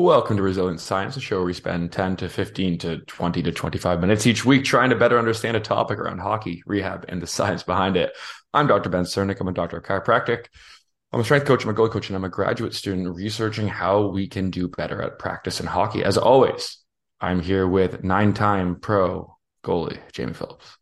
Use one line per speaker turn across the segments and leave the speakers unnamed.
Welcome to Resilient Science, a show where we spend 10 to 15 to 20 to 25 minutes each week trying to better understand a topic around hockey, rehab, and the science behind it. I'm Dr. Ben Csiernik. I'm a doctor of chiropractic. I'm a strength coach, I'm a goalie coach, and I'm a graduate student researching how we can do better at practice in hockey. As always, I'm here with nine time pro goalie, Jamie Phillips.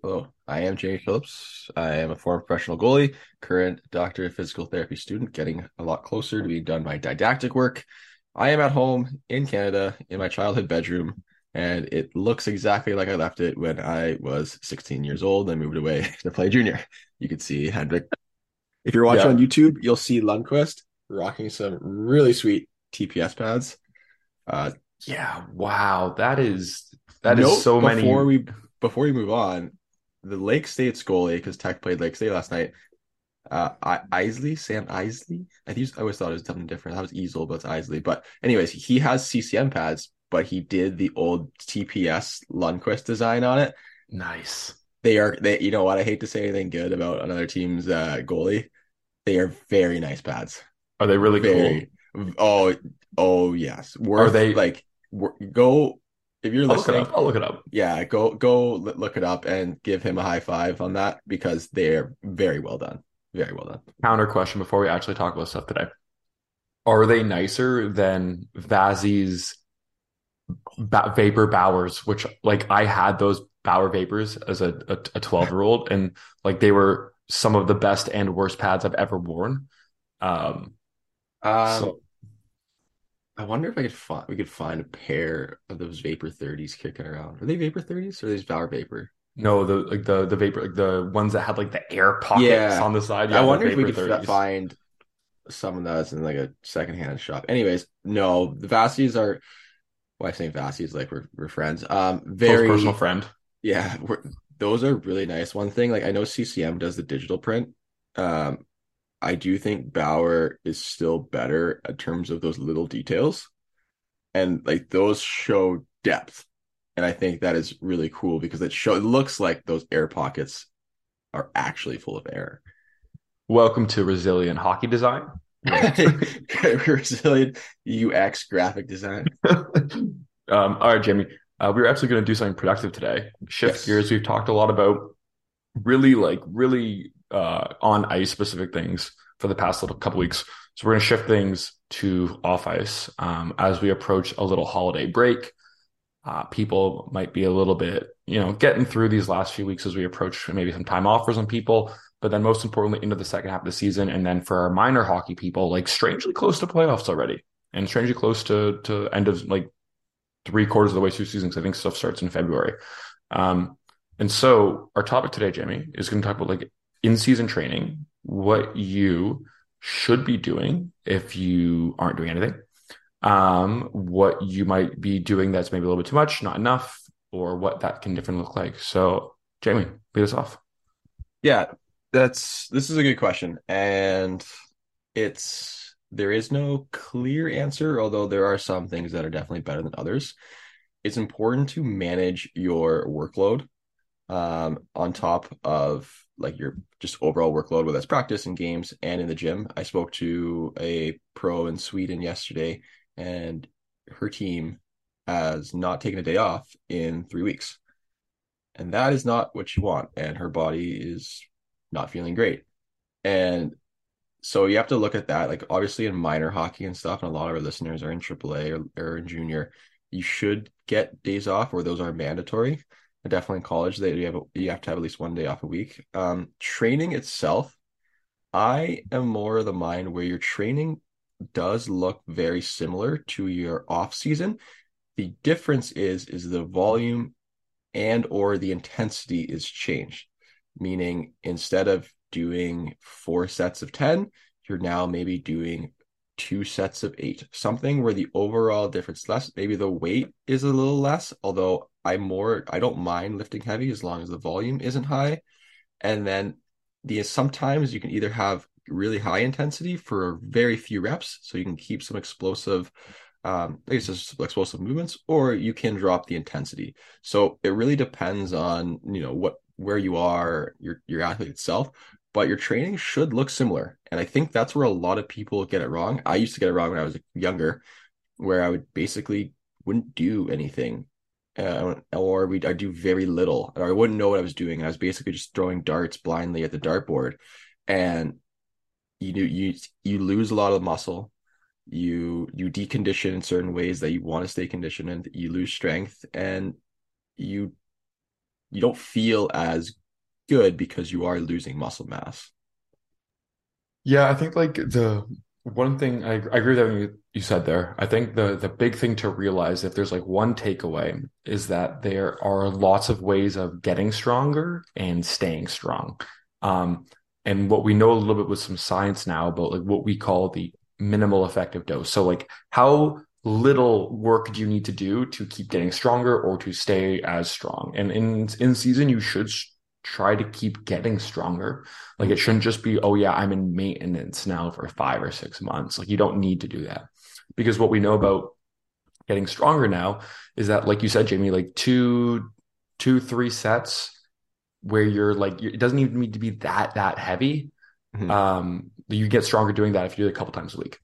Hello, I am Jamie Phillips. I am a former professional goalie, current doctor of physical therapy student, getting a lot closer to being done my didactic work. I am at home in Canada in my childhood bedroom, and it looks exactly like I left it when I was 16 years old and moved away to play junior. You can see Hendrik. If you're watching
Yeah.
on YouTube, you'll see Lundqvist rocking some really sweet TPS pads. Uh,
Yeah, wow. That is that is so many
Before we before we move on, the Lake State's goalie because Tech played Lake State last night. Uh, I, Isley, Sam Isley. I think I always thought it was something different. That was Easel, but it's Isley. But anyways, he has CCM pads, but he did the old TPS Lundqvist design on it.
nice.
They are they. You know what? I hate to say anything good about another team's uh, goalie. They are very nice pads.
Are they really
Very. Oh, oh yes. Worth,
they-
like go if you're
cool?
Listening?
I'll look it up.
yeah, go go look it up and give him a high five on that because they're very well done. Very well done.
Counter question before we actually talk about stuff today. Are they nicer than Vazzy's ba- Vapor Bauers, which like I had those Bauer Vapors as a a 12 year old, and like they were some of the best and worst pads I've ever worn. Um,
Um,
so
I wonder if I could find we could find a pair of those Vapor 30s kicking around. Are they Vapor 30s or are they Bauer Vapor?
No, the like the the vapor like the ones that had like the air pockets
Yeah.
on the side.
I wonder if we could f-
30s.
find some of those in like a secondhand shop. Anyways, no, the Vassies are. Well, I say Vassies like we're we're friends. Um, very
personal friend.
Yeah, we're, those are really nice. One thing, like I know CCM does the digital print. Um, I do think Bauer is still better in terms of those little details, and like those show depth. And I think that is really cool because it show it looks like those air pockets are actually full of air.
Welcome to Resilient Hockey Design.
Resilient UX graphic design.
um, all right, Jamie. Uh, we were actually going to do something productive today. Shift
Yes.
gears. We've talked a lot about really like really uh, on ice specific things for the past little couple weeks. So we're going to shift things to off ice um, as we approach a little holiday break. Uh, people might be a little bit, you know, getting through these last few weeks as we approach maybe some time off for some people, but then most importantly into the second half of the season, and then for our minor hockey people, like strangely close to playoffs already, and strangely close to to end of like three quarters of the way through season. Cause I think stuff starts in February. Um, and so our topic today, Jamie, is going to talk about like in season training, what you should be doing if you aren't doing anything, um, what you might be doing that's maybe a little bit too much, not enough, or what that can differently look like. So, Jamie, lead us off.
Yeah. That's this is a good question, and it's there is no clear answer, although there are some things that are definitely better than others. It's important to manage your workload um, on top of like your just overall workload, whether that's practice and games and in the gym. I spoke to a pro in Sweden yesterday, and her team has not taken a day off in three weeks. And that is not what you want. And her body is not feeling great. And so you have to look at that. Like obviously in minor hockey and stuff, and a lot of our listeners are in AAA or, or in junior, you should get days off or those are mandatory. Definitely in college, that you have you have to have at least one day off a week. Um, training itself, I am more of the mind where you're training does look very similar to your off season. The difference is is the volume and or the intensity is changed meaning instead of doing four sets of 10, you're now maybe doing two sets of eight, something where the overall difference less, maybe the weight is a little less, although I more I don't mind lifting heavy as long as the volume isn't high. And then the sometimes you can either have really high intensity for very few reps, so you can keep some explosive um, I guess just explosive movements, or you can drop the intensity. So it really depends on you know what where you are, your your athlete itself, but your training should look similar. And I think that's where a lot of people get it wrong. I used to get it wrong when I was younger, where I would basically wouldn't do anything. Uh, or we I do very little, or I wouldn't know what I was doing. And I was basically just throwing darts blindly at the dartboard, and you do you you lose a lot of muscle. You you decondition in certain ways that you want to stay conditioned, and you lose strength, and you you don't feel as good because you are losing muscle mass.
Yeah, I think like the one thing I, I agree with everything you said there. I think the the big thing to realize if there's like one takeaway is that there are lots of ways of getting stronger and staying strong. Um, and what we know a little bit with some science now about like what we call the minimal effective dose. So like how little work do you need to do to keep getting stronger or to stay as strong? And in in season, you should try to keep getting stronger. Like it shouldn't just be, oh yeah, I'm in maintenance now for five or six months. Like you don't need to do that because what we know about getting stronger now is that, like you said, Jamie, like two, two, three sets where you're like, it doesn't even need to be that that heavy. Mm-hmm. Um, you get stronger doing that if you do it a couple times a week.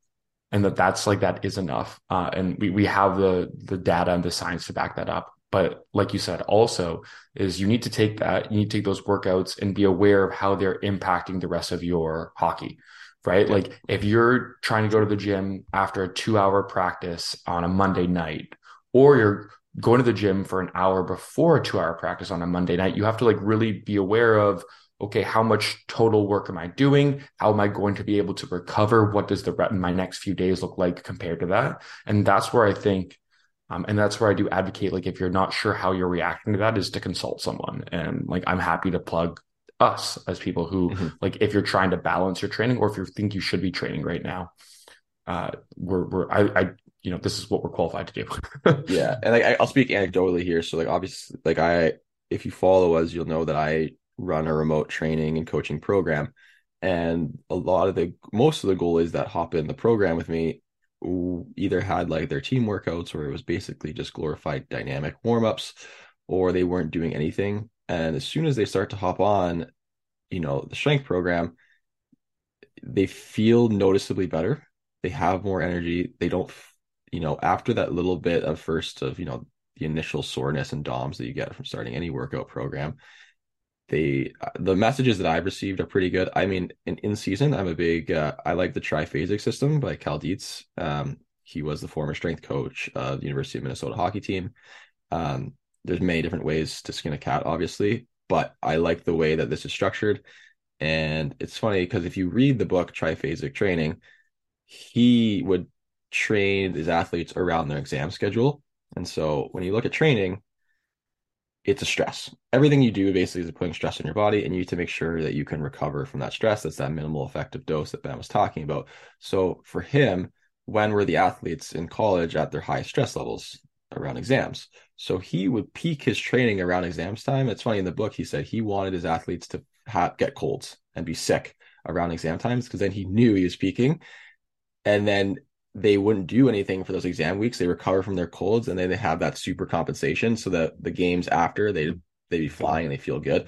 And that that's like that is enough. Uh, and we, we have the the data and the science to back that up. But like you said also is you need to take that you need to take those workouts and be aware of how they're impacting the rest of your hockey right? Like if you're trying to go to the gym after a two hour practice on a monday night or you're going to the gym for an hour before a two hour practice on a monday night you have to like really be aware of okay, how much total work am I doing? How am I going to be able to recover? What does the my next few days look like compared to that? And that's where I think, um, and that's where I do advocate. Like, if you're not sure how you're reacting to that, is to consult someone. And like, I'm happy to plug us as people who, mm-hmm. like, if you're trying to balance your training, or if you think you should be training right now, uh, we're we're I, I you know this is what we're qualified to
do. yeah, and like I'll speak anecdotally here. So like obviously, like I if you follow us, you'll know that I run a remote training and coaching program. And a lot of the most of the goalies that hop in the program with me either had like their team workouts or it was basically just glorified dynamic warm-ups or they weren't doing anything. And as soon as they start to hop on, you know, the strength program, they feel noticeably better. They have more energy. They don't, you know, after that little bit of first of, you know, the initial soreness and DOMS that you get from starting any workout program, they the messages that I've received are pretty good. I mean, in, in season, I'm a big uh, I like the triphasic system by Cal Dietz. Um, he was the former strength coach of the University of Minnesota hockey team. Um, there's many different ways to skin a cat, obviously, but I like the way that this is structured. And it's funny because if you read the book Triphasic Training, he would train these athletes around their exam schedule. And so when you look at training, it's a stress. Everything you do basically is putting stress on your body, and you need to make sure that you can recover from that stress. That's that minimal effective dose that Ben was talking about. So for him, when were the athletes in college at their highest stress levels around exams? So he would peak his training around exams time. It's funny in the book he said he wanted his athletes to have, get colds and be sick around exam times because then he knew he was peaking. And then they wouldn't do anything for those exam weeks. They recover from their colds and then they have that super compensation so that the games after they they be flying and they feel good.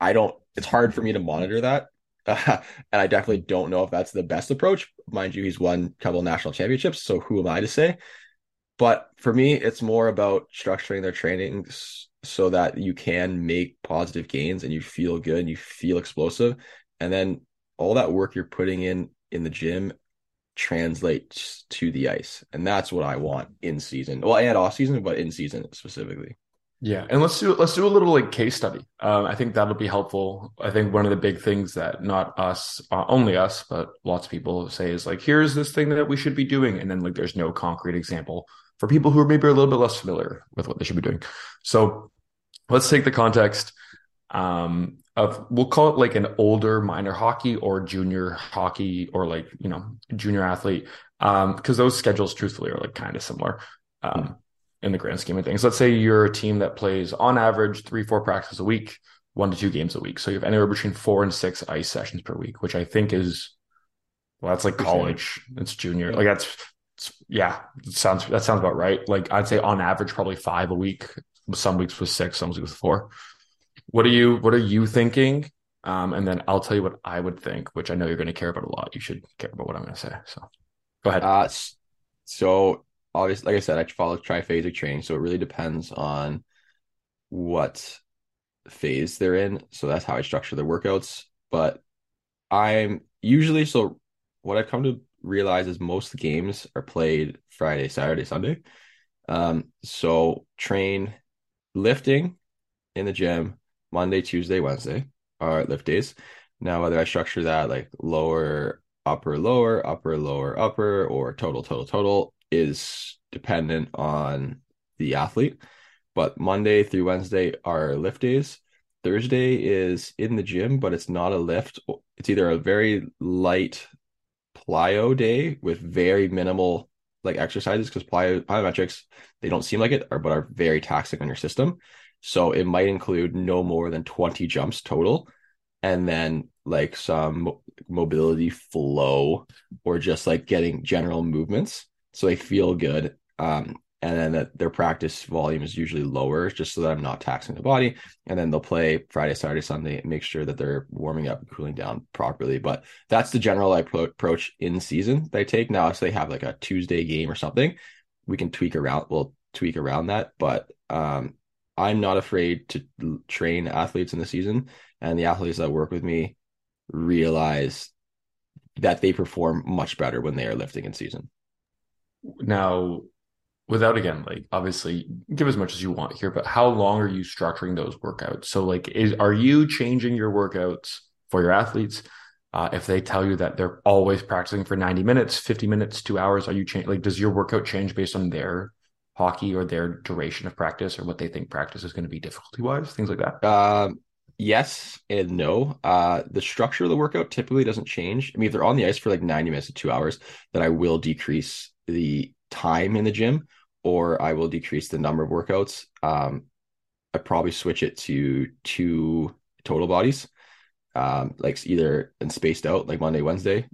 I don't. It's hard for me to monitor that, uh, and I definitely don't know if that's the best approach. Mind you, he's won a couple national championships, so who am I to say? But for me, it's more about structuring their trainings so that you can make positive gains and you feel good and you feel explosive, and then all that work you're putting in in the gym translates to the ice, and that's what I want in season. Well, and off season, but in season specifically.
Yeah, and let's do let's do a little like case study. Um, I think that'll be helpful. I think one of the big things that not us, uh, only us, but lots of people say is like, here's this thing that we should be doing, and then like there's no concrete example for people who are maybe a little bit less familiar with what they should be doing. So let's take the context um, of we'll call it like an older minor hockey or junior hockey or like you know junior athlete. Um, because those schedules truthfully are like kind of similar um, in the grand scheme of things. Let's say you're a team that plays on average three four practices a week one to two games a week. So you have anywhere between four and six ice sessions per week which i think is well that's like college. It's junior. Like that's yeah sounds that sounds about right. Like i'd say on average probably five a week some weeks with six some weeks with four what are you What are you thinking? Um, and then I'll tell you what I would think, which I know you're going to care about a lot. You should care about what I'm going to say. So, go ahead.
Uh, so obviously, like I said, I follow triphasic training, so it really depends on what phase they're in. So that's how I structure the workouts. But I'm usually so. What I've come to realize is most games are played Friday, Saturday, Sunday. Um, so train lifting in the gym Monday, Tuesday, Wednesday are lift days. Now, whether I structure that like lower, upper, lower, upper, lower, upper, or total, total, total is dependent on the athlete. But Monday through Wednesday are lift days. Thursday is in the gym, but it's not a lift. It's either a very light plyo day with very minimal like exercises because plyo plyometrics they don't seem like it, or, but are very taxing on your system. So it might include no more than 20 jumps total and then like some mobility flow or just like getting general movements so they feel good um, and then that their practice volume is usually lower just so that I'm not taxing the body and then they'll play Friday Saturday Sunday make sure that they're warming up and cooling down properly but that's the general approach in season they take. Now if they have like a Tuesday game or something we can tweak around we'll tweak around that but um I'm not afraid to train athletes in the season, and the athletes that work with me realize that they perform much better when they are lifting in season.
Now, without again, like obviously, give as much as you want here, but how long are you structuring those workouts? So, like, is are you changing your workouts for your athletes? Uh, if they tell you that they're always practicing for 90 minutes, 50 minutes, two hours, are you change like does your workout change based on their hockey or their duration of practice or what they think practice is going to be difficulty wise, things like that?
Um, yes and no. Uh, the structure of the workout typically doesn't change. I mean, if they're on the ice for like 90 minutes to two hours, then I will decrease the time in the gym or I will decrease the number of workouts. Um, I probably switch it to two total bodies, um, like either and spaced out like Monday, Wednesday,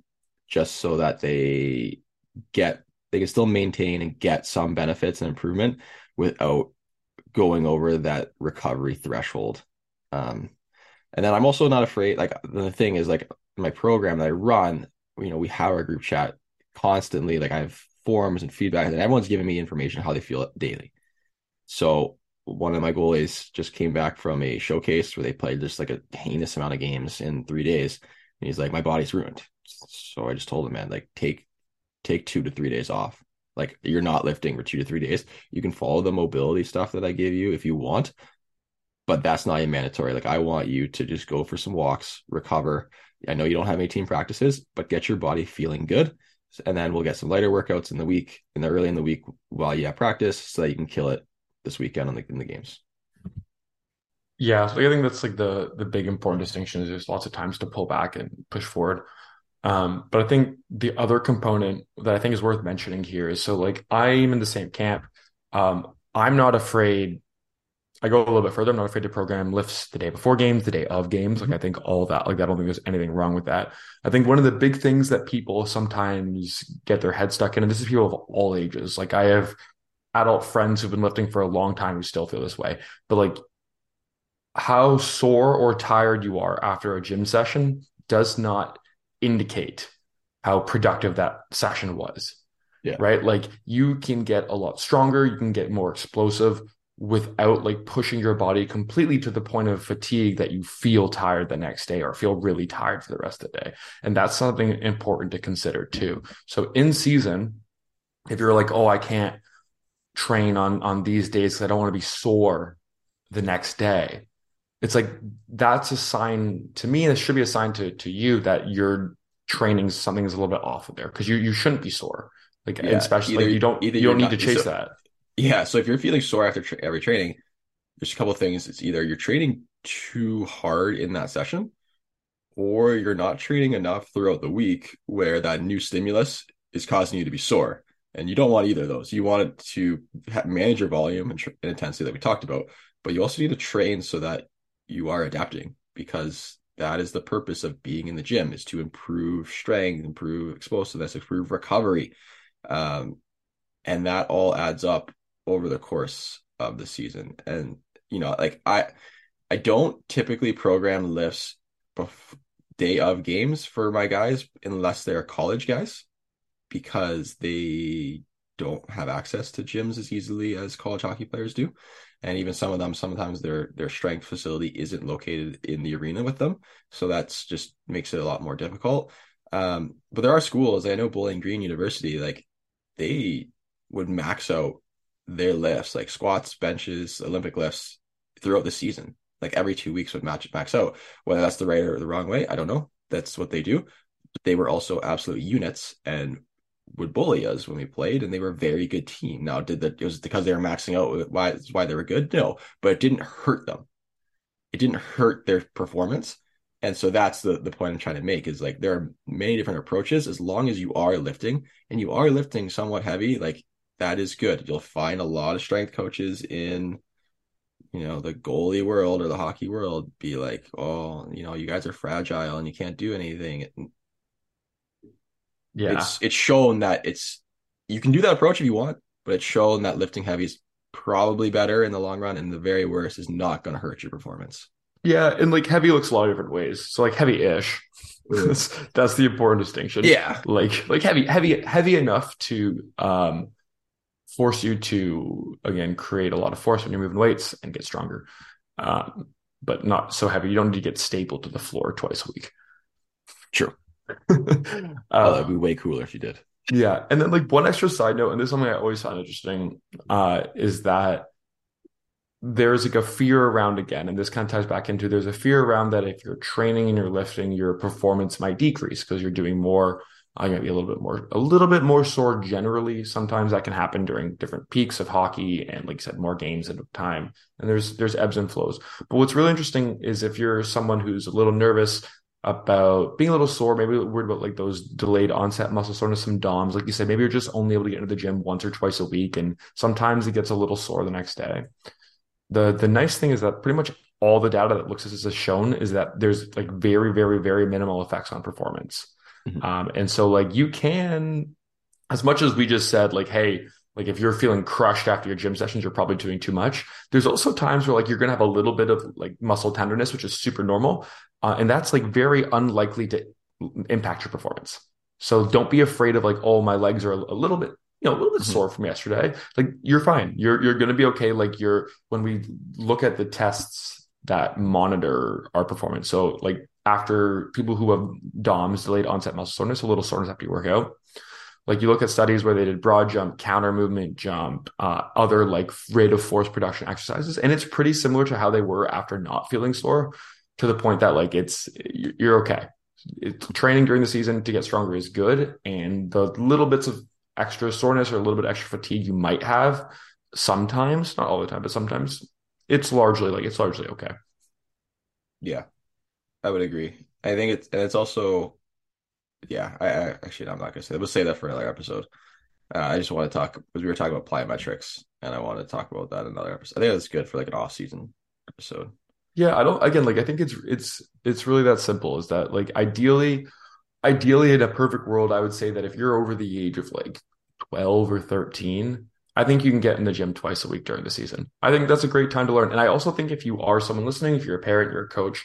just so that they get they can still maintain and get some benefits and improvement without going over that recovery threshold. Um, and then I'm also not afraid. Like the thing is, like my program that I run, you know, we have our group chat constantly. Like I have forums and feedback, and everyone's giving me information how they feel daily. So one of my goalies just came back from a showcase where they played just like a heinous amount of games in three days. And he's like, my body's ruined. So I just told him, man, like take take two to three days off. Like you're not lifting for two to three days. You can follow the mobility stuff that I give you if you want, but that's not a mandatory. Like I want you to just go for some walks, recover. I know you don't have any team practices, but get your body feeling good. And then we'll get some lighter workouts in the week, in the early in the week while you have practice so that you can kill it this weekend on the in the games.
Yeah, so I think that's like the the big important distinction is there's lots of times to pull back and push forward. Um, but I think the other component that I think is worth mentioning here is so like I'm in the same camp. Um, I'm not afraid I go a little bit further. I'm not afraid to program lifts the day before games, the day of games. Like I think all that, like I don't think there's anything wrong with that. I think one of the big things that people sometimes get their head stuck in, and this is people of all ages. Like I have adult friends who've been lifting for a long time who still feel this way. But like how sore or tired you are after a gym session does not indicate how productive that session was.
Yeah.
Right. Like you can get a lot stronger, you can get more explosive without like pushing your body completely to the point of fatigue that you feel tired the next day or feel really tired for the rest of the day. And that's something important to consider too. So in season, if you're like, oh, I can't train on on these days because I don't want to be sore the next day. It's like that's a sign to me, and it should be a sign to to you that your training something is a little bit off of there because you you shouldn't be sore. Like yeah, especially either, like you don't either you don't need not, to chase so, that.
Yeah. So if you're feeling sore after tra- every training, there's a couple of things. It's either you're training too hard in that session, or you're not training enough throughout the week where that new stimulus is causing you to be sore. And you don't want either of those. You want it to manage your volume and, tr- and intensity that we talked about, but you also need to train so that you are adapting because that is the purpose of being in the gym is to improve strength, improve explosiveness, improve recovery. Um, and that all adds up over the course of the season. And you know, like I, I don't typically program lifts bef- day of games for my guys unless they're college guys, because they don't have access to gyms as easily as college hockey players do. And even some of them, sometimes their their strength facility isn't located in the arena with them, so that's just makes it a lot more difficult. Um, but there are schools. I know Bowling Green University, like they would max out their lifts, like squats, benches, Olympic lifts throughout the season. Like every two weeks would match it max out. Whether that's the right or the wrong way, I don't know. That's what they do. But they were also absolute units and would bully us when we played, and they were a very good team. Now, did that it was because they were maxing out why why they were good? No, but it didn't hurt them. It didn't hurt their performance. And so that's the, the point I'm trying to make is like there are many different approaches as long as you are lifting and you are lifting somewhat heavy, like that is good. You'll find a lot of strength coaches in, you know, the goalie world or the hockey world be like, oh, you know, you guys are fragile and you can't do anything.
Yeah.
It's it's shown that it's you can do that approach if you want, but it's shown that lifting heavy is probably better in the long run and the very worst is not going to hurt your performance.
Yeah, and like heavy looks a lot of different ways. So like heavy-ish. that's, that's the important distinction.
Yeah.
Like like heavy heavy heavy enough to um force you to again create a lot of force when you're moving weights and get stronger. Um, but not so heavy. You don't need to get stapled to the floor twice a week.
True. Uh, oh, that'd be way cooler if you did.
Yeah. And then like one extra side note, and this is something I always find interesting, uh, is that there's like a fear around again, and this kind of ties back into there's a fear around that if you're training and you're lifting, your performance might decrease because you're doing more I'm going to be a little bit more, a little bit more sore generally. Sometimes that can happen during different peaks of hockey and, like I said, more games at a time. And there's there's ebbs and flows. But what's really interesting is if you're someone who's a little nervous about being a little sore, maybe worried about like those delayed onset muscle soreness, some DOMs, like you said, maybe you're just only able to get into the gym once or twice a week, and sometimes it gets a little sore the next day. The the nice thing is that pretty much all the data that looks at this has shown is that there's like very, very, very minimal effects on performance. Mm-hmm. Um, and so like you can, as much as we just said, like, hey, like if you're feeling crushed after your gym sessions, you're probably doing too much. There's also times where like you're gonna have a little bit of like muscle tenderness, which is super normal, uh, and that's like very unlikely to impact your performance. So don't be afraid of like, oh, my legs are a, little bit, you know, a little bit mm-hmm. sore from yesterday. Like you're fine. You're you're gonna be okay. Like you're when we look at the tests that monitor our performance. So like after people who have DOMs, delayed onset muscle soreness, a little soreness after you work out. Like you look at studies where they did broad jump, counter movement jump, uh, other like rate of force production exercises, and it's pretty similar to how they were after not feeling sore, to the point that like it's you're okay. It's, training during the season to get stronger is good, and the little bits of extra soreness or a little bit extra fatigue you might have sometimes, not all the time, but sometimes, it's largely like it's largely okay.
Yeah, I would agree. I think it's and it's also, yeah. I, I actually I'm not gonna say. That. We'll say that for another episode. Uh, I just want to talk because we were talking about plyometrics, and I want to talk about that another episode. I think that's good for like an off-season episode.
Yeah, I don't. Again, like I think it's it's it's really that simple. Is that like ideally, ideally in a perfect world, I would say that if you're over the age of like twelve or thirteen, I think you can get in the gym twice a week during the season. I think that's a great time to learn. And I also think if you are someone listening, if you're a parent, you're a coach,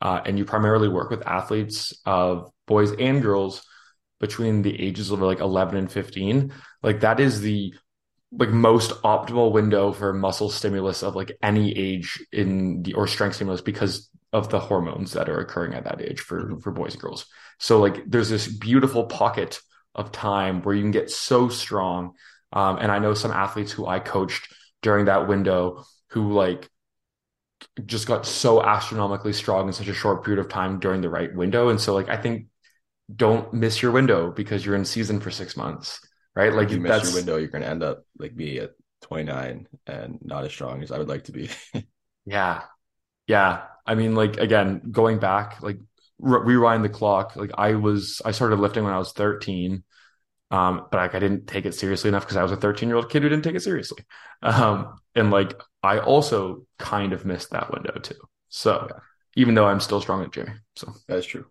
uh, and you primarily work with athletes of boys and girls between the ages of like 11 and 15, like that is the like most optimal window for muscle stimulus of like any age in the or strength stimulus because of the hormones that are occurring at that age for mm-hmm. for boys and girls. So like there's this beautiful pocket of time where you can get so strong um, and I know some athletes who I coached during that window who like just got so astronomically strong in such a short period of time during the right window. And so like I think don't miss your window because you're in season for six months. Right. Like
if you miss your window, you're gonna end up like me at 29 and not as strong as I would like to be.
yeah. Yeah. I mean, like again, going back, like rewind the clock. Like I was I started lifting when I was 13 um, but like I didn't take it seriously enough because I was a 13 year old kid who didn't take it seriously. Um, and like I also kind of missed that window too. So yeah. even though I'm still strong at Jimmy, so
that's true.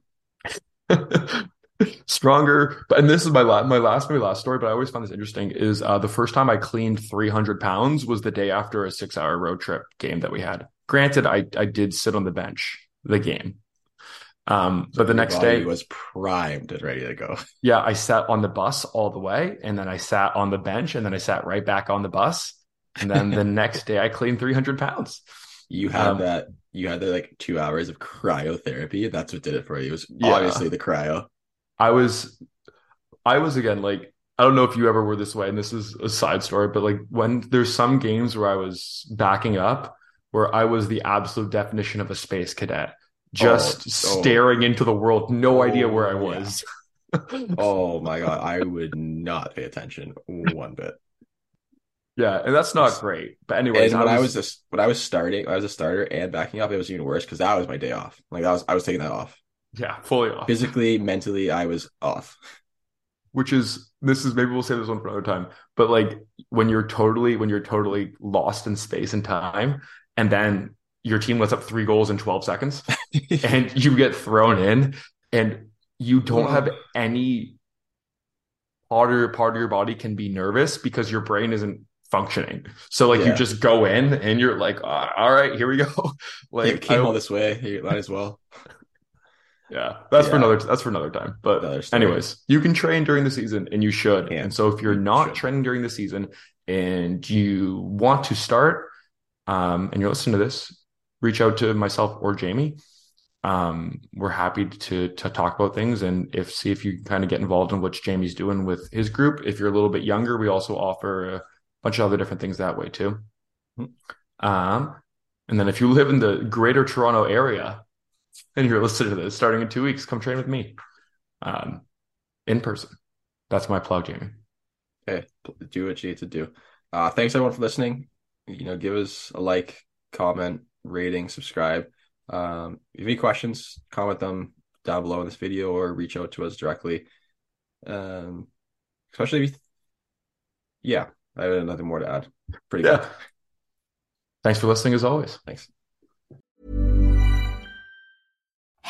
Stronger, but and this is my last my last my last story, but I always find this interesting. Is uh, the first time I cleaned 300 pounds was the day after a six hour road trip game that we had. Granted, I I did sit on the bench the game, um, so but the next day
was primed and ready to go.
Yeah, I sat on the bus all the way, and then I sat on the bench, and then I sat right back on the bus, and then the next day I cleaned 300 pounds.
You had um, that. You had the like two hours of cryotherapy. That's what did it for you. It was yeah, obviously the cryo.
I was, I was again like I don't know if you ever were this way, and this is a side story, but like when there's some games where I was backing up, where I was the absolute definition of a space cadet just oh, oh. staring oh. into the world, no oh, idea where I was.
Yeah. oh my god, I would not pay attention one bit.
Yeah, and that's not great. But anyways,
and when I was, I was just when I was starting, I was a starter and backing up, it was even worse because that was my day off. Like I was, I was taking that off.
Yeah, fully off.
Physically, mentally, I was off.
Which is this is maybe we'll say this one for another time. But like when you're totally when you're totally lost in space and time, and then your team lets up three goals in 12 seconds and you get thrown in and you don't have any part of, part of your body can be nervous because your brain isn't functioning. So like yeah. you just go in and you're like, all right, here we go.
like you came all this way, you might as well.
Yeah, that's yeah. for another. That's for another time. But anyways, you can train during the season, and you should. And so if you're not training during the season and you want to start, um, and you're listening to this, reach out to myself or Jamie. Um, we're happy to to talk about things and if see if you can kind of get involved in what Jamie's doing with his group. If you're a little bit younger, we also offer a bunch of other different things that way too. Um, and then if you live in the greater Toronto area and you're listening to this starting in two weeks, come train with me. Um, in person. That's my plug, Jamie.
Okay, do what you need to do. Uh, thanks everyone for listening. You know, give us a like, comment, rating, subscribe. Um, if you have any questions, comment them down below in this video or reach out to us directly. Um, especially, if, yeah, I have nothing more to add. Pretty yeah. good.
Thanks for listening as always.
Thanks.